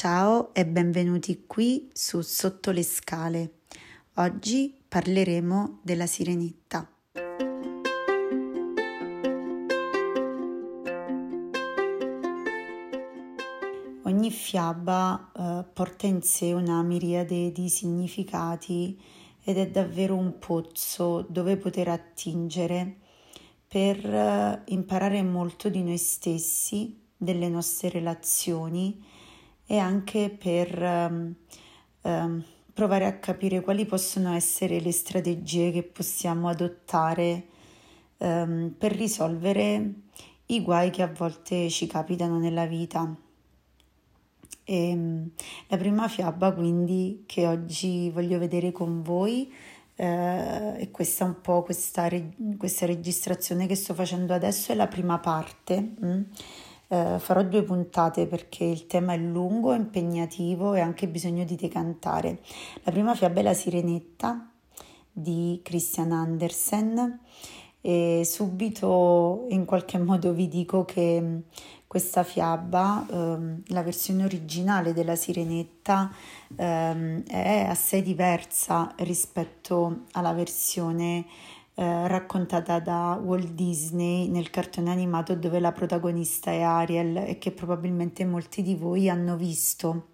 Ciao e benvenuti qui su Sotto le scale. Oggi parleremo della sirenetta. Ogni fiaba eh, porta in sé una miriade di significati ed è davvero un pozzo dove poter attingere per eh, imparare molto di noi stessi, delle nostre relazioni e anche per um, um, provare a capire quali possono essere le strategie che possiamo adottare um, per risolvere i guai che a volte ci capitano nella vita. E, la prima fiaba quindi che oggi voglio vedere con voi eh, e questa un po' questa, questa, registrazione che sto facendo adesso è la prima parte. Mm? Eh, farò due puntate perché il tema è lungo, impegnativo e anche bisogno di decantare. La prima fiaba è La Sirenetta di Christian Andersen e subito in qualche modo vi dico che mm, questa fiaba, ehm, la versione originale della Sirenetta, ehm, è assai diversa rispetto alla versione eh, raccontata da Walt Disney nel cartone animato dove la protagonista è Ariel e che probabilmente molti di voi hanno visto.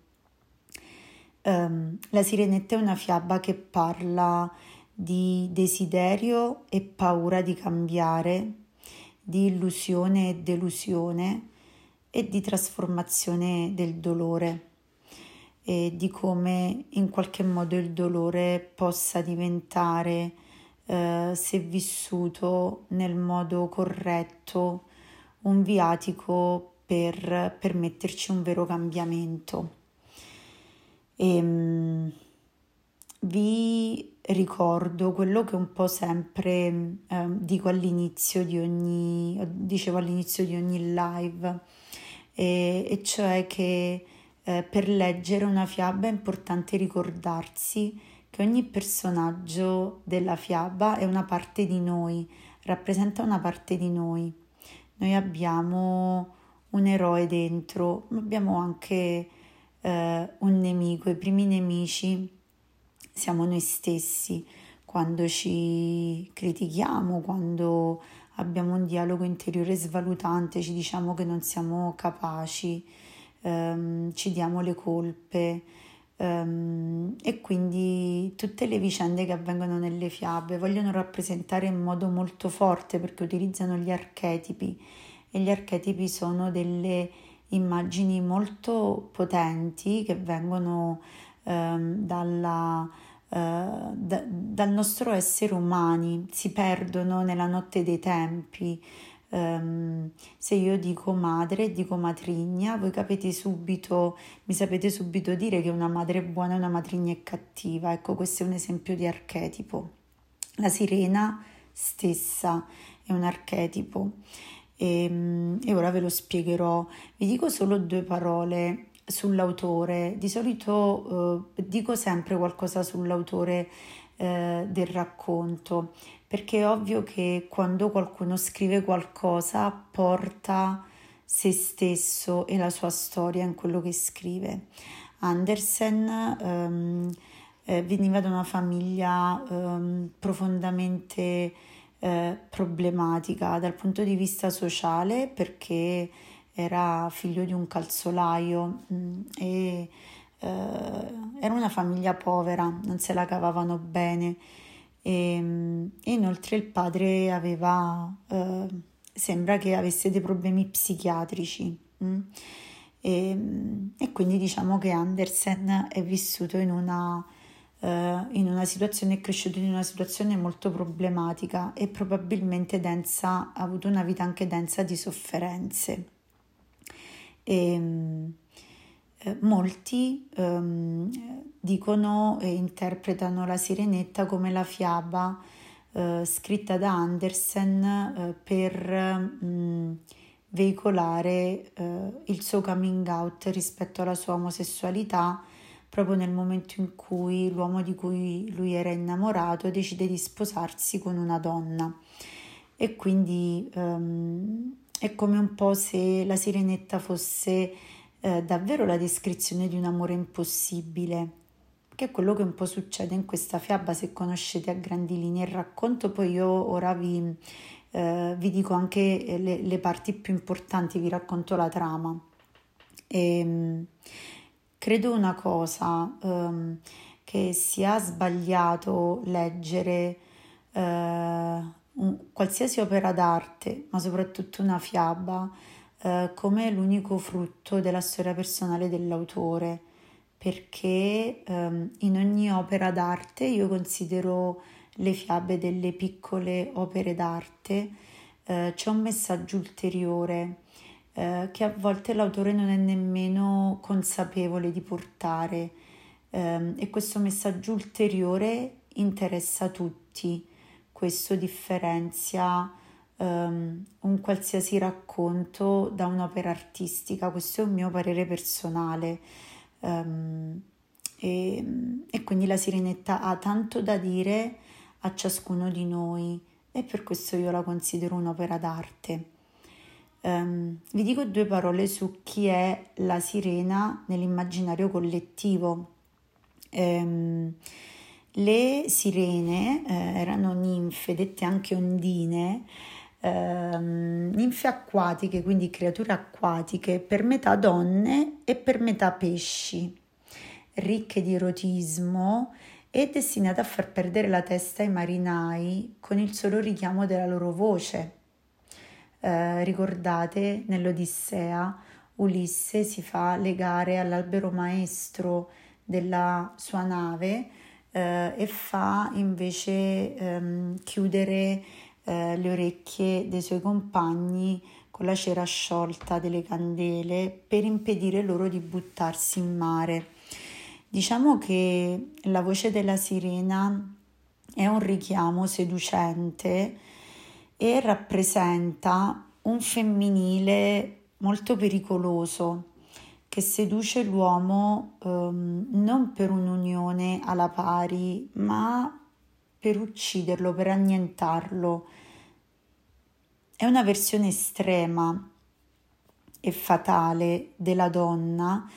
Um, la Sirenetta è una fiaba che parla di desiderio e paura di cambiare, di illusione e delusione e di trasformazione del dolore e di come in qualche modo il dolore possa diventare eh, se vissuto nel modo corretto, un viatico per permetterci un vero cambiamento. E, um, vi ricordo quello che un po' sempre eh, dico all'inizio di ogni, dicevo all'inizio di ogni live, e, e cioè che eh, per leggere una fiaba è importante ricordarsi che ogni personaggio della fiaba è una parte di noi, rappresenta una parte di noi. Noi abbiamo un eroe dentro, ma abbiamo anche eh, un nemico, i primi nemici siamo noi stessi quando ci critichiamo, quando abbiamo un dialogo interiore svalutante, ci diciamo che non siamo capaci, ehm, ci diamo le colpe, Um, e quindi tutte le vicende che avvengono nelle fiabe vogliono rappresentare in modo molto forte perché utilizzano gli archetipi. E gli archetipi sono delle immagini molto potenti che vengono um, dalla, uh, da, dal nostro essere umani, si perdono nella notte dei tempi um, se io dico madre, dico matrigna, voi capite subito, mi sapete subito dire che una madre è buona e una matrigna è cattiva. Ecco, questo è un esempio di archetipo. La sirena stessa è un archetipo e, ehm, e ora ve lo spiegherò. Vi dico solo due parole sull'autore. Di solito eh, dico sempre qualcosa sull'autore eh, del racconto perché è ovvio che quando qualcuno scrive qualcosa porta se stesso e la sua storia in quello che scrive. Andersen um, eh, veniva da una famiglia um, profondamente eh, problematica dal punto di vista sociale perché era figlio di un calzolaio mh, mm, e eh, era una famiglia povera, non se la cavavano bene e, ehm, e inoltre il padre aveva, eh, sembra che avesse dei problemi psichiatrici. Mm? E, ehm, e, quindi diciamo che Andersen è vissuto in una, uh, in una situazione, è cresciuto in una situazione molto problematica e probabilmente densa, ha avuto una vita anche densa di sofferenze. E, ehm, eh, molti um, dicono e interpretano la sirenetta come la fiaba uh, scritta da Andersen uh, per um, veicolare uh, il suo coming out rispetto alla sua omosessualità proprio nel momento in cui l'uomo di cui lui era innamorato decide di sposarsi con una donna. E quindi um, è come un po' se la sirenetta fosse eh, davvero la descrizione di un amore impossibile, che è quello che un po' succede in questa fiaba, se conoscete a grandi linee il racconto, poi io ora vi, eh, vi dico anche le, le, parti più importanti, vi racconto la trama. E, ehm, credo una cosa, um, che sia sbagliato leggere uh, un, qualsiasi opera d'arte, ma soprattutto una fiaba, uh, come l'unico frutto della storia personale dell'autore, perché um, in ogni opera d'arte io considero le fiabe delle piccole opere d'arte, uh, c'è un messaggio ulteriore eh, che a volte l'autore non è nemmeno consapevole di portare eh, e questo messaggio ulteriore interessa tutti, questo differenzia um, un qualsiasi racconto da un'opera artistica, questo è un mio parere personale. Um, e, e quindi la sirenetta ha tanto da dire a ciascuno di noi e per questo io la considero un'opera d'arte. Um, vi dico due parole su chi è la sirena nell'immaginario collettivo. Um, le sirene eh, erano ninfe, dette anche ondine, ehm, ninfe acquatiche, quindi creature acquatiche, per metà donne e per metà pesci, ricche di erotismo e destinate a far perdere la testa ai marinai con il solo richiamo della loro voce. Eh, ricordate nell'Odissea Ulisse si fa legare all'albero maestro della sua nave eh, e fa invece ehm, chiudere eh, le orecchie dei suoi compagni con la cera sciolta delle candele per impedire loro di buttarsi in mare. Diciamo che la voce della sirena è un richiamo seducente e rappresenta un femminile molto pericoloso che seduce l'uomo um, non per un'unione alla pari, ma per ucciderlo, per annientarlo. È una versione estrema e fatale della donna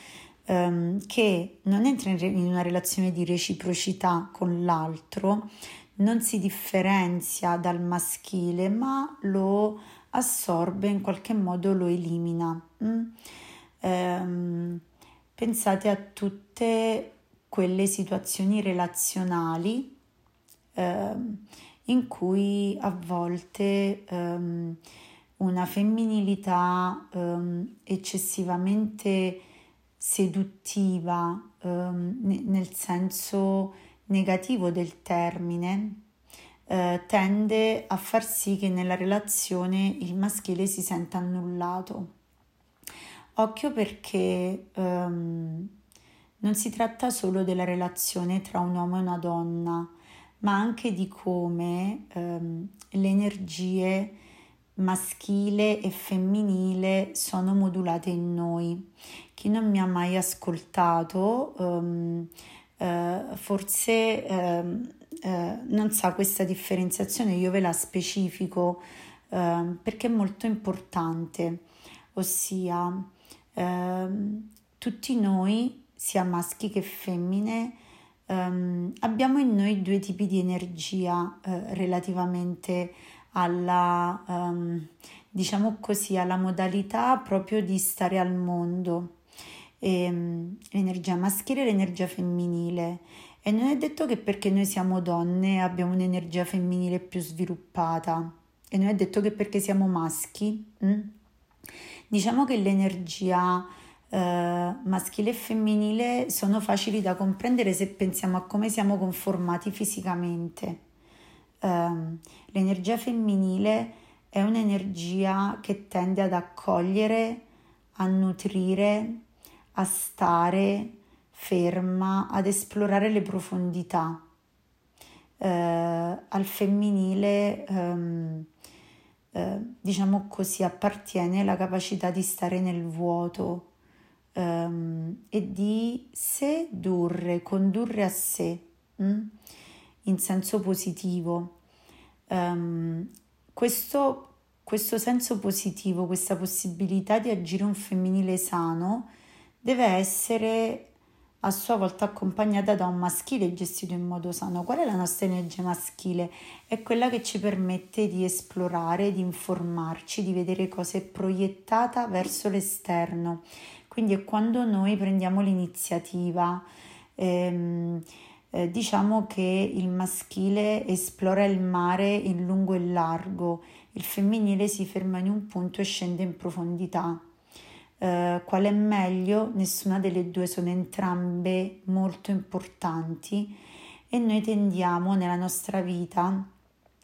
um, che non entra in una relazione di reciprocità con l'altro, non si differenzia dal maschile, ma lo assorbe, in qualche modo lo elimina. Mm? Ehm, pensate a tutte quelle situazioni relazionali ehm, in cui a volte ehm, una femminilità ehm, eccessivamente seduttiva ehm, nel senso negativo del termine eh, tende a far sì che nella relazione il maschile si senta annullato. Occhio perché ehm, non si tratta solo della relazione tra un uomo e una donna, ma anche di come ehm, le energie maschile e femminile sono modulate in noi. Chi non mi ha mai ascoltato ehm, eh, forse ehm, eh, non sa questa differenziazione, io ve la specifico eh, perché è molto importante, ossia ehm, tutti noi, sia maschi che femmine, ehm, abbiamo in noi due tipi di energia eh, relativamente alla, ehm, diciamo così, alla modalità proprio di stare al mondo ehm, l'energia maschile e l'energia femminile. E non è detto che perché noi siamo donne abbiamo un'energia femminile più sviluppata. E non è detto che perché siamo maschi. Hm? Diciamo che l'energia eh, maschile e femminile sono facili da comprendere se pensiamo a come siamo conformati fisicamente. Eh, l'energia femminile è un'energia che tende ad accogliere, a nutrire, a stare ferma, ad esplorare le profondità. Eh, al femminile, ehm, eh, diciamo così, appartiene la capacità di stare nel vuoto ehm, e di sedurre, condurre a sé mh? Mm, in senso positivo. Um, questo, questo senso positivo, questa possibilità di agire un femminile sano, deve essere a sua volta accompagnata da un maschile gestito in modo sano. Qual è la nostra energia maschile? È quella che ci permette di esplorare, di informarci, di vedere cosa è proiettata verso l'esterno. Quindi è quando noi prendiamo l'iniziativa. Ehm, eh, diciamo che il maschile esplora il mare in lungo e largo, il femminile si ferma in un punto e scende in profondità. Eh, qual è meglio? Nessuna delle due sono entrambe molto importanti e noi tendiamo nella nostra vita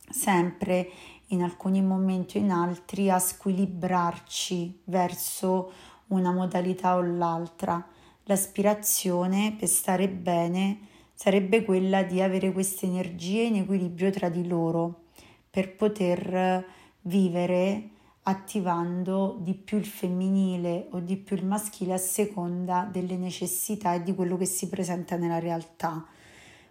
sempre in alcuni momenti o in altri a squilibrarci verso una modalità o l'altra. L'aspirazione per stare bene sarebbe quella di avere queste energie in equilibrio tra di loro per poter vivere attivando di più il femminile o di più il maschile a seconda delle necessità e di quello che si presenta nella realtà.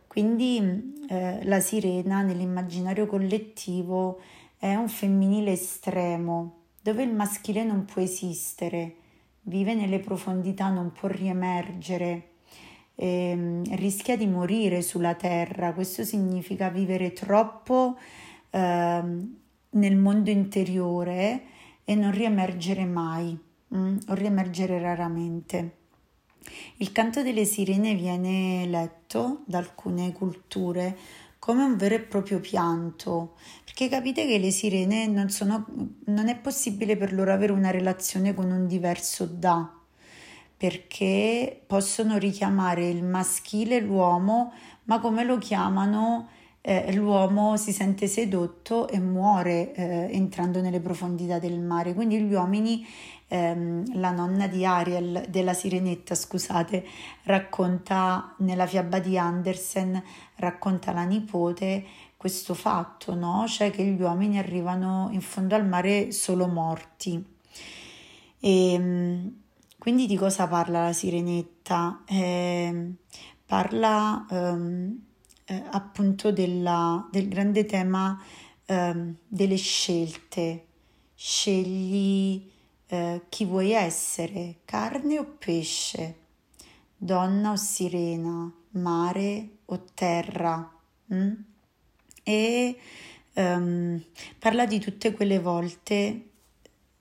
Quindi eh, la sirena nell'immaginario collettivo è un femminile estremo dove il maschile non può esistere, vive nelle profondità, non può riemergere, eh, rischia di morire sulla terra. Questo significa vivere troppo eh, nel mondo interiore e non riemergere mai mm, o riemergere raramente. Il canto delle sirene viene letto da alcune culture come un vero e proprio pianto, perché capite che le sirene non, sono, non è possibile per loro avere una relazione con un diverso da, perché possono richiamare il maschile, l'uomo, ma come lo chiamano eh, l'uomo si sente sedotto e muore eh, entrando nelle profondità del mare. Quindi gli uomini, ehm, la nonna di Ariel, della sirenetta, scusate, racconta nella fiaba di Andersen, racconta la nipote questo fatto, no? Cioè che gli uomini arrivano in fondo al mare solo morti. E, ehm, quindi di cosa parla la sirenetta? Eh, parla... Um, eh, appunto della, del grande tema eh, delle scelte. Scegli eh, chi vuoi essere, carne o pesce, donna o sirena, mare o terra. Mm? E um, parla di tutte quelle volte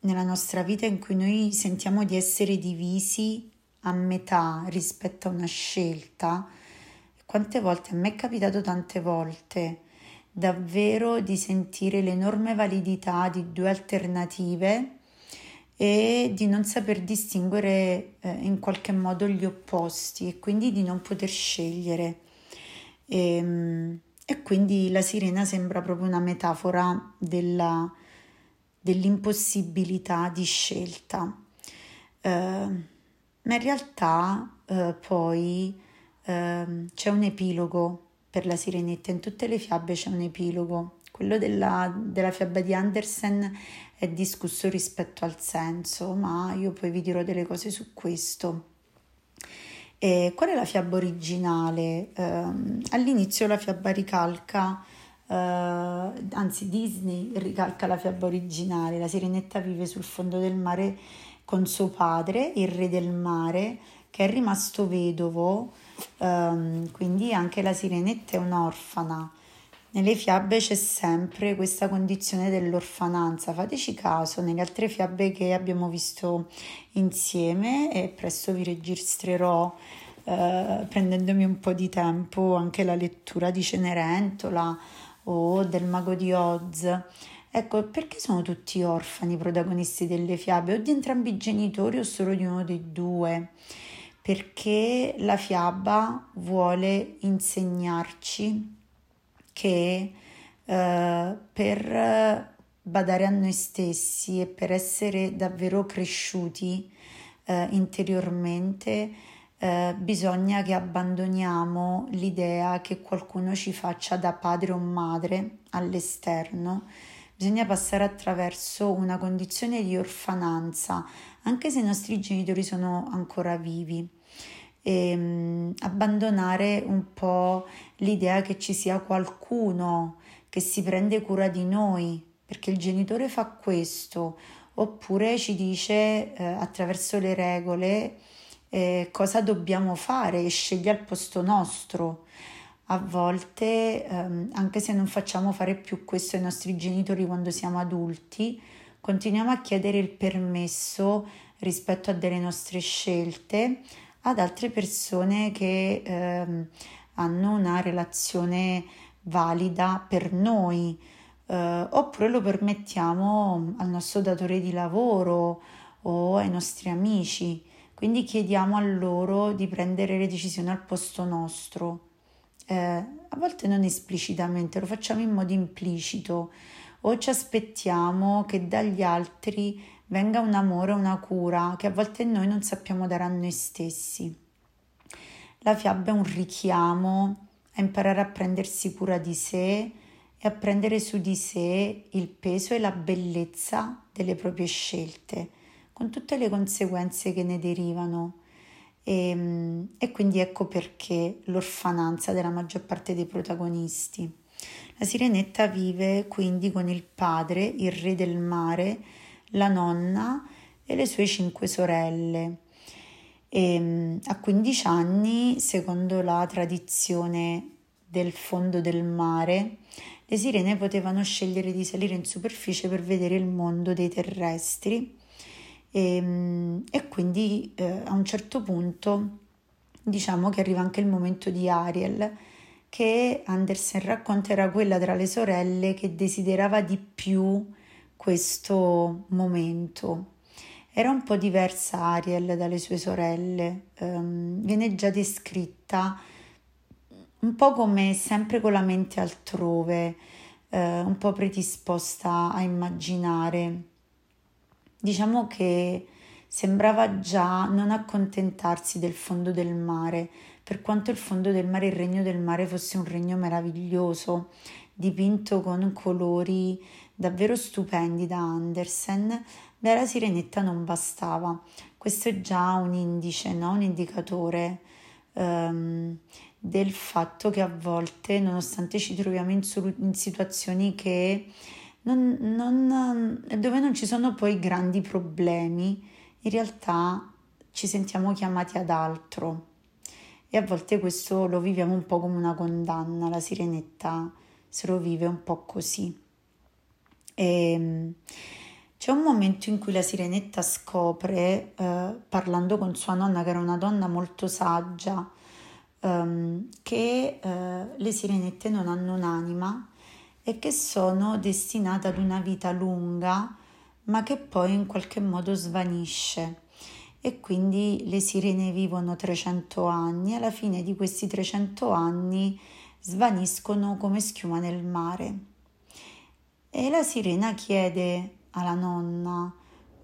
nella nostra vita in cui noi sentiamo di essere divisi a metà rispetto a una scelta quante volte a me è capitato tante volte davvero di sentire l'enorme validità di due alternative e di non saper distinguere eh, in qualche modo gli opposti e quindi di non poter scegliere. E, ehm, e quindi la sirena sembra proprio una metafora della, dell'impossibilità di scelta. Eh, ma in realtà eh, poi Ehm, c'è un epilogo per la sirenetta, in tutte le fiabe c'è un epilogo. Quello della, della fiaba di Andersen è discusso rispetto al senso, ma io poi vi dirò delle cose su questo. E qual è la fiaba originale? Um, all'inizio la fiaba ricalca, uh, anzi Disney ricalca la fiaba originale, la sirenetta vive sul fondo del mare con suo padre, il re del mare, che è rimasto vedovo um, quindi anche la sirenetta è un'orfana. Nelle fiabe c'è sempre questa condizione dell'orfananza, fateci caso, nelle altre fiabe che abbiamo visto insieme e presto vi registrerò eh, prendendomi un po' di tempo anche la lettura di Cenerentola o del Mago di Oz. Ecco, perché sono tutti orfani i protagonisti delle fiabe, o di entrambi i genitori o solo di uno dei due? Perché la fiaba vuole insegnarci che eh, per badare a noi stessi e per essere davvero cresciuti eh, interiormente eh, bisogna che abbandoniamo l'idea che qualcuno ci faccia da padre o madre all'esterno bisogna passare attraverso una condizione di orfananza, anche se i nostri genitori sono ancora vivi. E, um, abbandonare un po' l'idea che ci sia qualcuno che si prende cura di noi, perché il genitore fa questo, oppure ci dice eh, attraverso le regole eh, cosa dobbiamo fare e sceglie al posto nostro. A volte, ehm, anche se non facciamo fare più questo ai nostri genitori quando siamo adulti, continuiamo a chiedere il permesso rispetto a delle nostre scelte ad altre persone che ehm, hanno una relazione valida per noi, eh, oppure lo permettiamo al nostro datore di lavoro o ai nostri amici. Quindi chiediamo a loro di prendere le decisioni al posto nostro. Eh, a volte non esplicitamente, lo facciamo in modo implicito o ci aspettiamo che dagli altri venga un amore, una cura che a volte noi non sappiamo dare a noi stessi. La fiaba è un richiamo a imparare a prendersi cura di sé e a prendere su di sé il peso e la bellezza delle proprie scelte, con tutte le conseguenze che ne derivano. E, ehm, e quindi ecco perché l'orfananza della maggior parte dei protagonisti. La sirenetta vive quindi con il padre, il re del mare, la nonna e le sue cinque sorelle. E ehm, a 15 anni, secondo la tradizione del fondo del mare, le sirene potevano scegliere di salire in superficie per vedere il mondo dei terrestri e, ehm, e quindi eh, a un certo punto diciamo che arriva anche il momento di Ariel che Andersen racconta era quella tra le sorelle che desiderava di più questo momento. Era un po' diversa Ariel dalle sue sorelle, um, viene già descritta un po' come sempre con la mente altrove, eh, un po' predisposta a immaginare. Diciamo che sembrava già non accontentarsi del fondo del mare, per quanto il fondo del mare, il regno del mare fosse un regno meraviglioso, dipinto con colori davvero stupendi da Andersen, la sirenetta non bastava. Questo è già un indice, no? un indicatore um, del fatto che a volte, nonostante ci troviamo in, in situazioni che non, non, dove non ci sono poi grandi problemi, in realtà ci sentiamo chiamati ad altro. E a volte questo lo viviamo un po' come una condanna, la sirenetta se lo vive un po' così. E ehm, c'è un momento in cui la sirenetta scopre, eh, parlando con sua nonna, che era una donna molto saggia, ehm, che eh, le sirenette non hanno un'anima e che sono destinate ad una vita lunga, ma che poi in qualche modo svanisce. E quindi le sirene vivono 300 anni, alla fine di questi 300 anni svaniscono come schiuma nel mare. E la sirena chiede alla nonna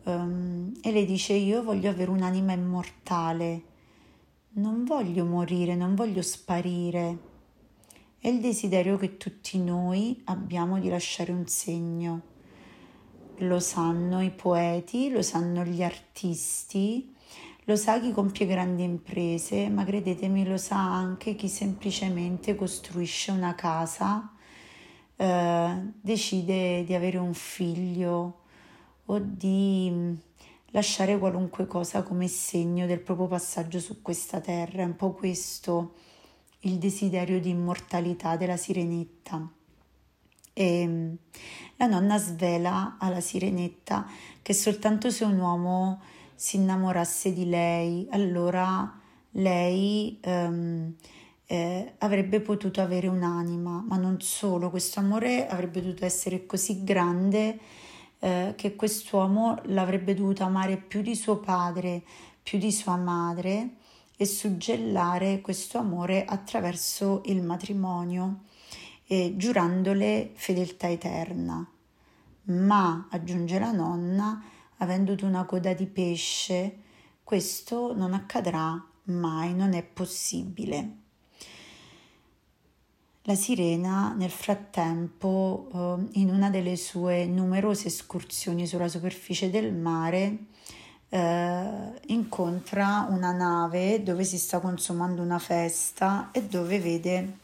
um, e le dice io voglio avere un'anima immortale, non voglio morire, non voglio sparire. È il desiderio che tutti noi abbiamo di lasciare un segno. Lo sanno i poeti, lo sanno gli artisti, lo sa chi compie grandi imprese, ma credetemi lo sa anche chi semplicemente costruisce una casa eh, decide di avere un figlio o di mm, lasciare qualunque cosa come segno del proprio passaggio su questa terra. È un po' questo il desiderio di immortalità della sirenetta. E mm, la nonna svela alla sirenetta che soltanto se un uomo si innamorasse di lei, allora lei um, eh, avrebbe potuto avere un'anima, ma non solo, questo amore avrebbe dovuto essere così grande eh, che quest'uomo l'avrebbe dovuto amare più di suo padre, più di sua madre e suggellare questo amore attraverso il matrimonio, eh, giurandole fedeltà eterna. Ma, aggiunge la nonna, avendo tu una coda di pesce, questo non accadrà mai, non è possibile. La sirena nel frattempo, eh, in una delle sue numerose escursioni sulla superficie del mare, eh, incontra una nave dove si sta consumando una festa e dove vede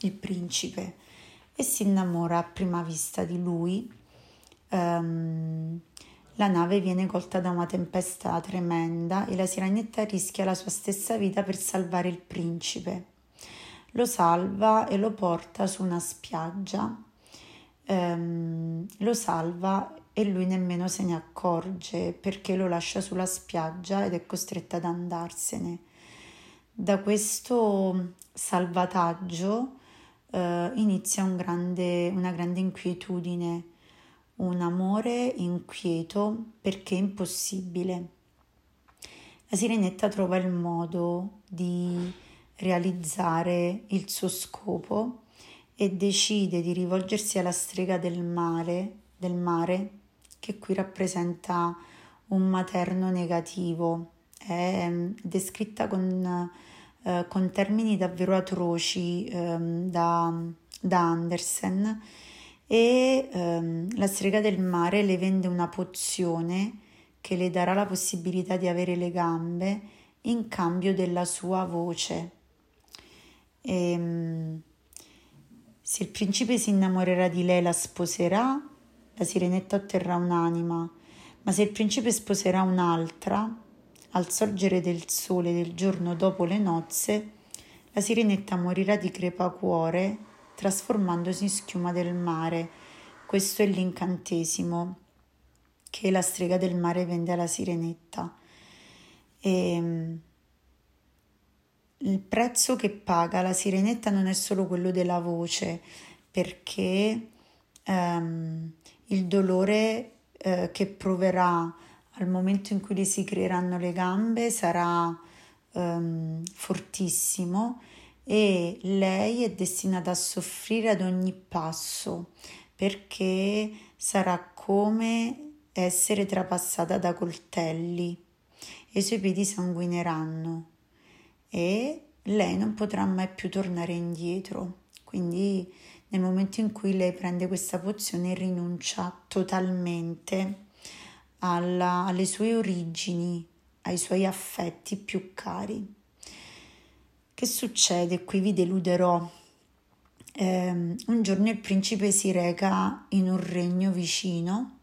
il principe e si innamora a prima vista di lui. Um, la nave viene colta da una tempesta tremenda e la sirenetta rischia la sua stessa vita per salvare il principe. Lo salva e lo porta su una spiaggia. Um, lo salva e lui nemmeno se ne accorge perché lo lascia sulla spiaggia ed è costretta ad andarsene. Da questo salvataggio uh, inizia un grande, una grande inquietudine un amore inquieto perché impossibile. La sirenetta trova il modo di realizzare il suo scopo e decide di rivolgersi alla strega del mare, del mare che qui rappresenta un materno negativo. È mm, descritta con, eh, con termini davvero atroci eh, da, da Andersen e ehm, la strega del mare le vende una pozione che le darà la possibilità di avere le gambe in cambio della sua voce. E, ehm, se il principe si innamorerà di lei, la sposerà, la sirenetta otterrà un'anima, ma se il principe sposerà un'altra, al sorgere del sole del giorno dopo le nozze, la sirenetta morirà di crepacuore trasformandosi in schiuma del mare. Questo è l'incantesimo che la strega del mare vende alla sirenetta. E ehm, il prezzo che paga la sirenetta non è solo quello della voce, perché um, il dolore uh, che proverà al momento in cui le si creeranno le gambe sarà um, fortissimo e lei è destinata a soffrire ad ogni passo perché sarà come essere trapassata da coltelli e i suoi piedi sanguineranno e lei non potrà mai più tornare indietro. Quindi nel momento in cui lei prende questa pozione rinuncia totalmente alla, alle sue origini, ai suoi affetti più cari. Che succede? Qui vi deluderò. Eh, un giorno il principe si reca in un regno vicino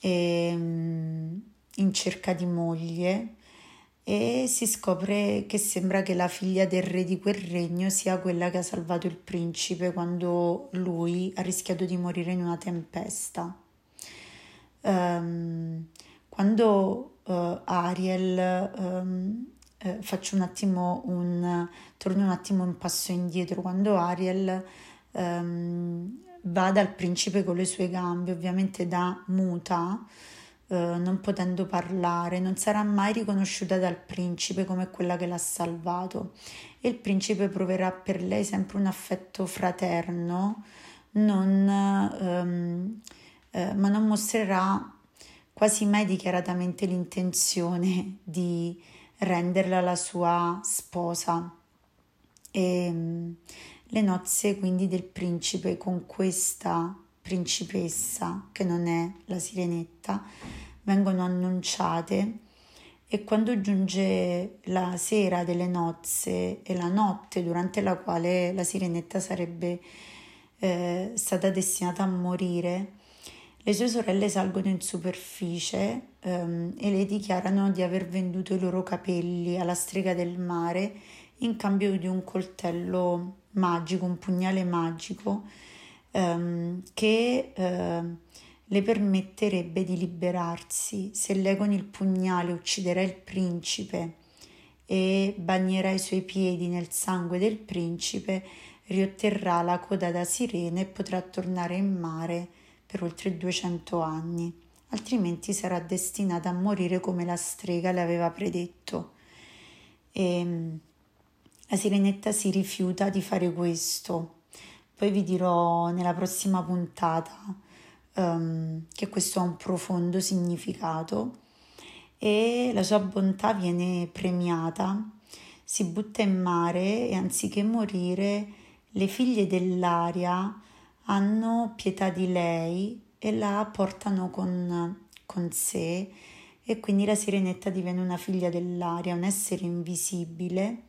eh, in cerca di moglie e si scopre che sembra che la figlia del re di quel regno sia quella che ha salvato il principe quando lui ha rischiato di morire in una tempesta. Um, quando uh, Ariel um, eh, faccio un attimo un torno un attimo un passo indietro quando Ariel ehm, va dal principe con le sue gambe ovviamente da muta eh, non potendo parlare non sarà mai riconosciuta dal principe come quella che l'ha salvato e il principe proverà per lei sempre un affetto fraterno non, ehm, eh, ma non mostrerà quasi mai dichiaratamente l'intenzione di renderla la sua sposa. E mm, le nozze quindi del principe con questa principessa, che non è la sirenetta, vengono annunciate e quando giunge la sera delle nozze e la notte durante la quale la sirenetta sarebbe eh, stata destinata a morire, le sue sorelle salgono in superficie um, e le dichiarano di aver venduto i loro capelli alla strega del mare in cambio di un coltello magico, un pugnale magico um, che uh, le permetterebbe di liberarsi. Se lei con il pugnale ucciderà il principe e bagnerà i suoi piedi nel sangue del principe, riotterrà la coda da sirena e potrà tornare in mare per oltre 200 anni, altrimenti sarà destinata a morire come la strega le aveva predetto. E ehm, la sirenetta si rifiuta di fare questo. Poi vi dirò nella prossima puntata um, che questo ha un profondo significato e la sua bontà viene premiata. Si butta in mare e anziché morire, le figlie dell'aria hanno pietà di lei e la portano con, con sé e quindi la sirenetta diviene una figlia dell'aria, un essere invisibile.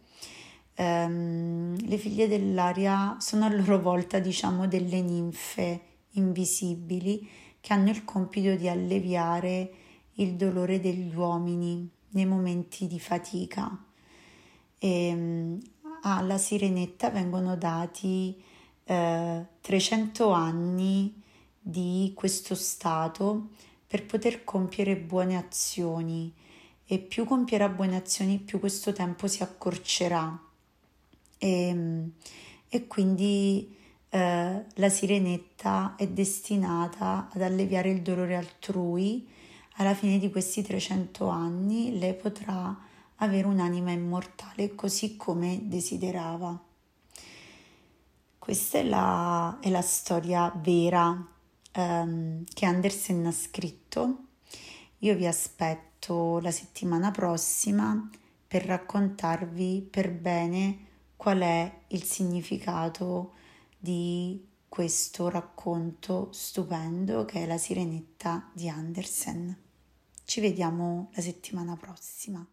Um, le figlie dell'aria sono a loro volta, diciamo, delle ninfe invisibili che hanno il compito di alleviare il dolore degli uomini nei momenti di fatica. E, mm, alla sirenetta vengono dati eh, 300 anni di questo stato per poter compiere buone azioni e più compierà buone azioni più questo tempo si accorcerà e, e quindi eh, la sirenetta è destinata ad alleviare il dolore altrui alla fine di questi 300 anni lei potrà avere un'anima immortale così come desiderava questa è la, è la storia vera um, che Andersen ha scritto. Io vi aspetto la settimana prossima per raccontarvi per bene qual è il significato di questo racconto stupendo che è La Sirenetta di Andersen. Ci vediamo la settimana prossima.